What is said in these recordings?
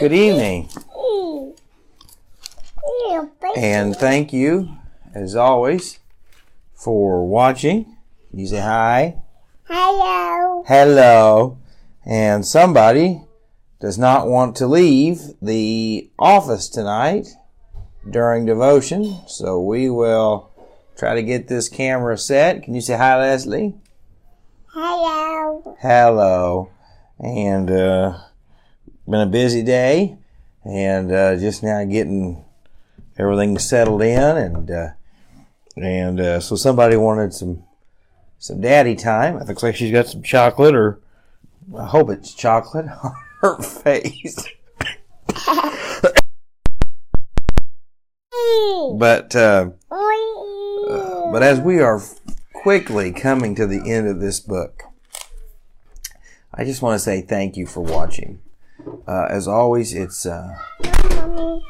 Good evening. And thank you, as always, for watching. You say hi. Hello. Hello. And somebody does not want to leave the office tonight during devotion, so we will try to get this camera set. Can you say hi, Leslie? Hello. Hello. And uh, been a busy day, and uh, just now getting everything settled in, and uh, and uh, so somebody wanted some some daddy time. It looks like she's got some chocolate, or I hope it's chocolate on her face. but uh, but as we are quickly coming to the end of this book, I just want to say thank you for watching. Uh, as always, it's uh,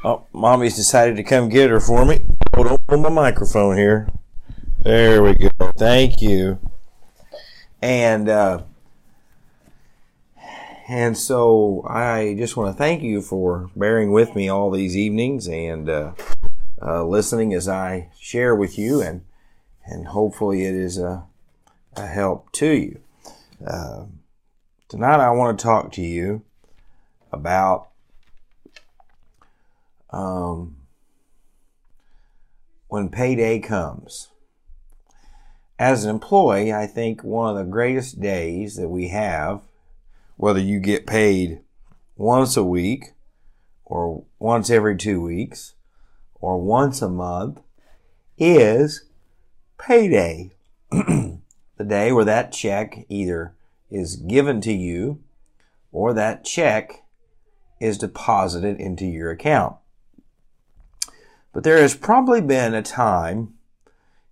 oh, mommy's decided to come get her for me. Hold on my microphone here. There we go. Thank you. And uh, and so I just want to thank you for bearing with me all these evenings and uh, uh, listening as I share with you, and and hopefully it is a, a help to you. Uh, tonight I want to talk to you about um, when payday comes. As an employee, I think one of the greatest days that we have, whether you get paid once a week or once every two weeks or once a month, is payday. the day where that check either is given to you or that check is deposited into your account. But there has probably been a time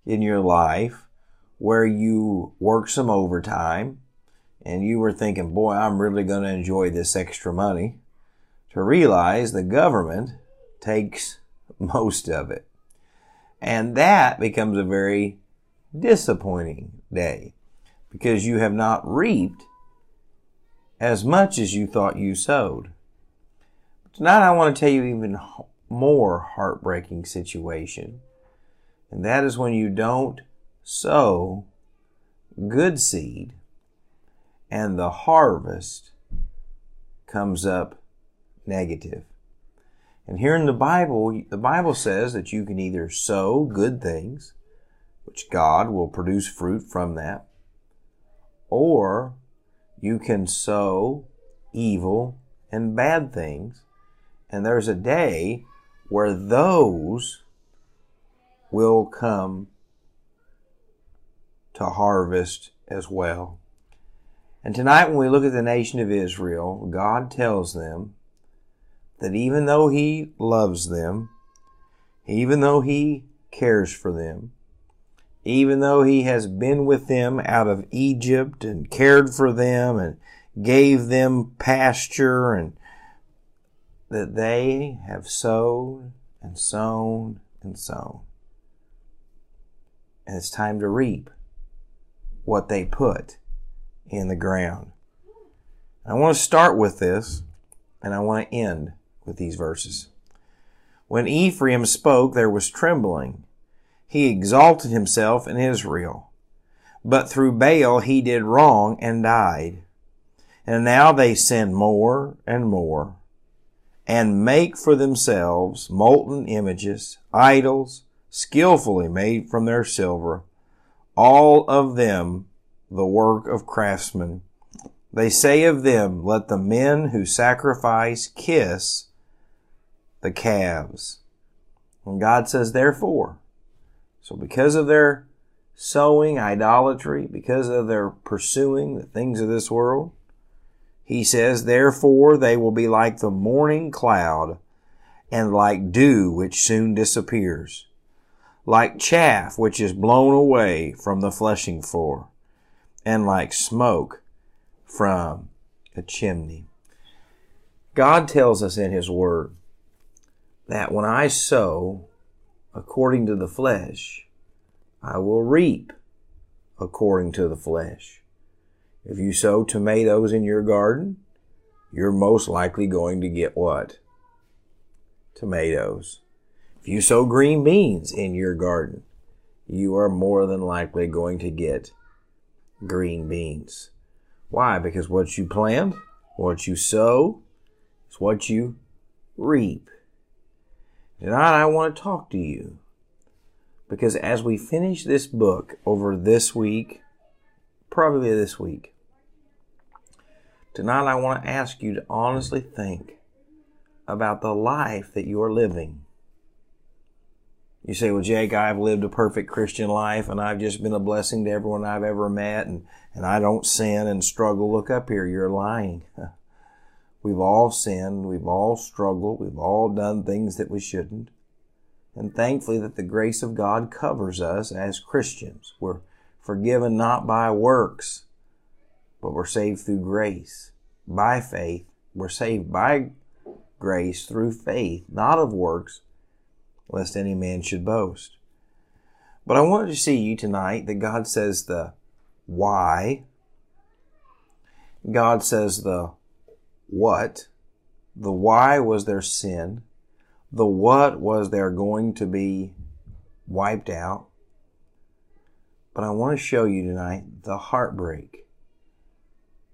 in your life where you worked some overtime and you were thinking, boy, I'm really going to enjoy this extra money, to realize the government takes most of it. And that becomes a very disappointing day because you have not reaped as much as you thought you sowed. Tonight I want to tell you even more heartbreaking situation. And that is when you don't sow good seed and the harvest comes up negative. And here in the Bible, the Bible says that you can either sow good things, which God will produce fruit from that, or you can sow evil and bad things, and there's a day where those will come to harvest as well. And tonight, when we look at the nation of Israel, God tells them that even though He loves them, even though He cares for them, even though He has been with them out of Egypt and cared for them and gave them pasture and that they have sown and sown and sown. And it's time to reap what they put in the ground. I want to start with this and I want to end with these verses. When Ephraim spoke, there was trembling. He exalted himself in Israel. But through Baal he did wrong and died. And now they sin more and more and make for themselves molten images, idols, skillfully made from their silver, all of them the work of craftsmen. They say of them, let the men who sacrifice kiss the calves. And God says, therefore. So because of their sowing idolatry, because of their pursuing the things of this world, he says, Therefore they will be like the morning cloud and like dew which soon disappears, like chaff which is blown away from the threshing floor, and like smoke from a chimney. God tells us in His Word that when I sow according to the flesh, I will reap according to the flesh. If you sow tomatoes in your garden, you're most likely going to get what? Tomatoes. If you sow green beans in your garden, you are more than likely going to get green beans. Why? Because what you plant, what you sow, is what you reap. Tonight I want to talk to you because as we finish this book over this week, probably this week, tonight I want to ask you to honestly think about the life that you're living. You say, well, Jake, I've lived a perfect Christian life and I've just been a blessing to everyone I've ever met and, and I don't sin and struggle. Look up here, you're lying. We've all sinned. We've all struggled. We've all done things that we shouldn't. And thankfully that the grace of God covers us as Christians. We're forgiven not by works, but we're saved through grace, by faith. We're saved by grace through faith, not of works, lest any man should boast. But I wanted to see you tonight that God says the why. God says the what. The why was their sin. The what was their going to be wiped out. But I want to show you tonight the heartbreak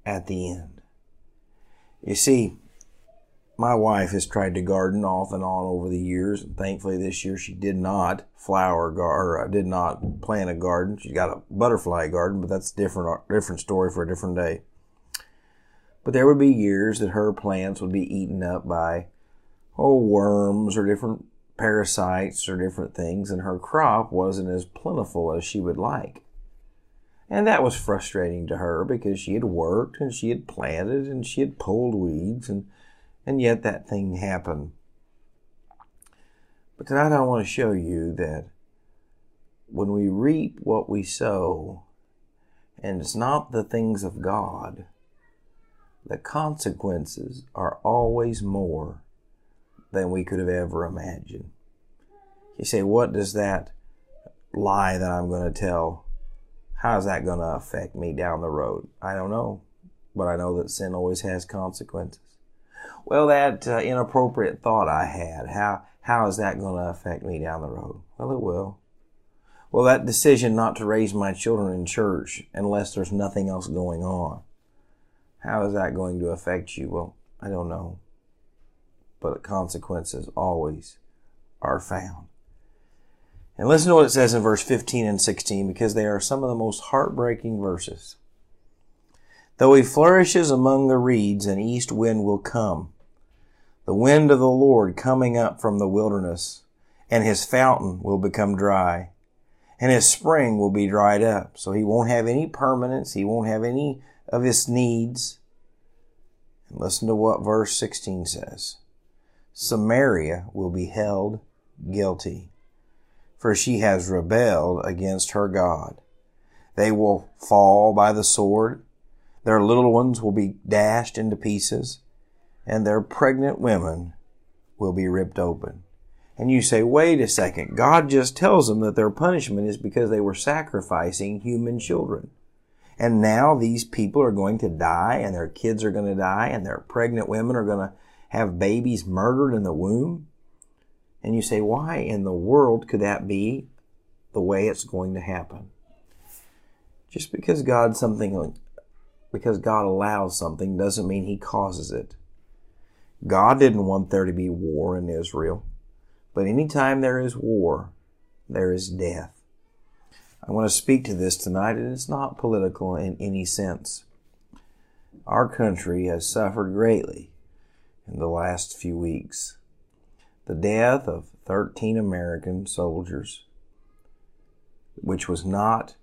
at the end. You see, my wife has tried to garden off and on over the years, and thankfully this year she did not flower gar- or uh, did not plant a garden. She's got a butterfly garden, but that's a different different story for a different day. But there would be years that her plants would be eaten up by, oh, worms or different parasites or different things, and her crop wasn't as plentiful as she would like. And that was frustrating to her because she had worked and she had planted and she had pulled weeds, and, and yet that thing happened. But tonight I want to show you that when we reap what we sow, and it's not the things of God, the consequences are always more than we could have ever imagined. You say, what does that lie that I'm going to tell, how is that going to affect me down the road? I don't know, but I know that sin always has consequences. Well, that uh, inappropriate thought I had, how, how is that going to affect me down the road? Well, it will. Well, that decision not to raise my children in church unless there's nothing else going on. How is that going to affect you? Well, I don't know. But consequences always are found. And listen to what it says in verse 15 and 16 because they are some of the most heartbreaking verses. Though he flourishes among the reeds, an east wind will come, the wind of the Lord coming up from the wilderness, and his fountain will become dry, and his spring will be dried up. So he won't have any permanence, he won't have any of his needs. And listen to what verse 16 says Samaria will be held guilty, for she has rebelled against her God. They will fall by the sword, their little ones will be dashed into pieces, and their pregnant women will be ripped open. And you say, wait a second, God just tells them that their punishment is because they were sacrificing human children. And now these people are going to die and their kids are going to die and their pregnant women are going to have babies murdered in the womb. And you say, why in the world could that be the way it's going to happen? Just because God something because God allows something doesn't mean he causes it. God didn't want there to be war in Israel. But anytime there is war, there is death. I want to speak to this tonight, and it's not political in any sense. Our country has suffered greatly in the last few weeks. The death of 13 American soldiers, which was not,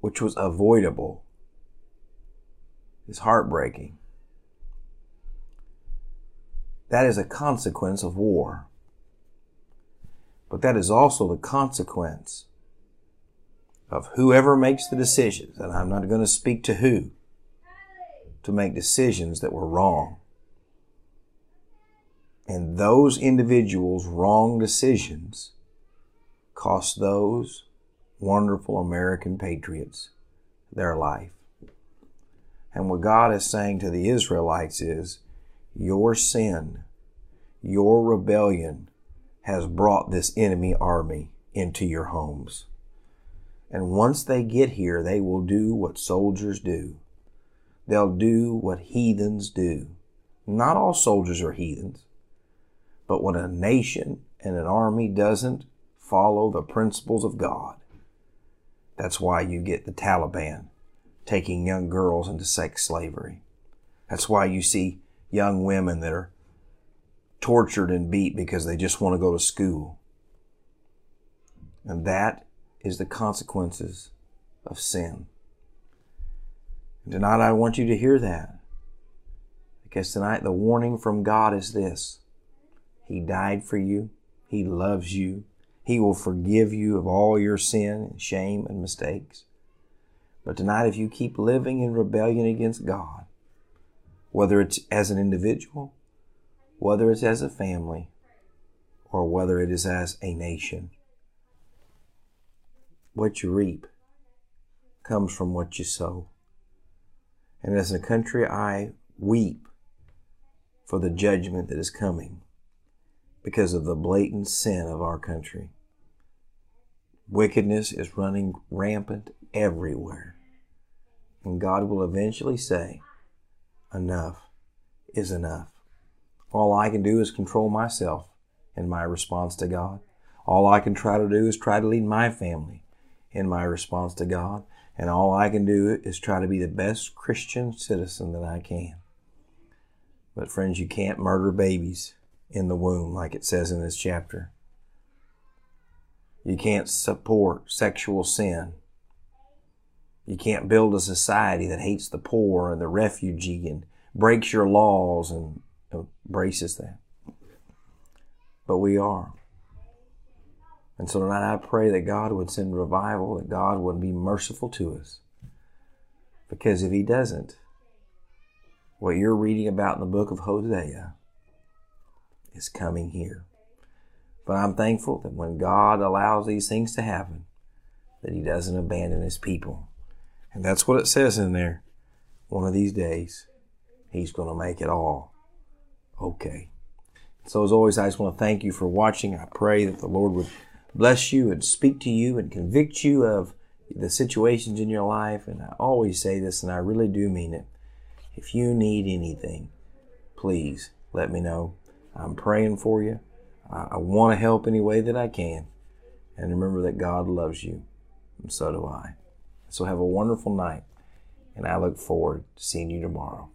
which was avoidable, is heartbreaking. That is a consequence of war. But that is also the consequence of whoever makes the decisions, and I'm not going to speak to who, to make decisions that were wrong. And those individuals' wrong decisions cost those wonderful American patriots their life. And what God is saying to the Israelites is, your sin, your rebellion has brought this enemy army into your homes. And once they get here, they will do what soldiers do. They'll do what heathens do. Not all soldiers are heathens, but when a nation and an army doesn't follow the principles of God, that's why you get the Taliban taking young girls into sex slavery. That's why you see young women that are tortured and beat because they just want to go to school. And that is the consequences of sin. And tonight I want you to hear that. Because tonight the warning from God is this He died for you, He loves you, He will forgive you of all your sin and shame and mistakes. But tonight, if you keep living in rebellion against God, whether it's as an individual, whether it's as a family, or whether it is as a nation, what you reap comes from what you sow. And as a country, I weep for the judgment that is coming because of the blatant sin of our country. Wickedness is running rampant everywhere. And God will eventually say, enough is enough. All I can do is control myself in my response to God. All I can try to do is try to lead my family in my response to God. And all I can do is try to be the best Christian citizen that I can. But, friends, you can't murder babies in the womb like it says in this chapter. You can't support sexual sin. You can't build a society that hates the poor and the refugee and breaks your laws and embraces that. But we are. And so tonight I pray that God would send revival, that God would be merciful to us. Because if He doesn't, what you're reading about in the book of Hosea is coming here. But I'm thankful that when God allows these things to happen, that He doesn't abandon His people. And that's what it says in there. One of these days, He's going to make it all okay. So, as always, I just want to thank you for watching. I pray that the Lord would bless you and speak to you and convict you of the situations in your life. And I always say this, and I really do mean it. If you need anything, please let me know. I'm praying for you. I, want to help any way that I can. And remember that God loves you, and so do I. So have a wonderful night, and I look forward to seeing you tomorrow.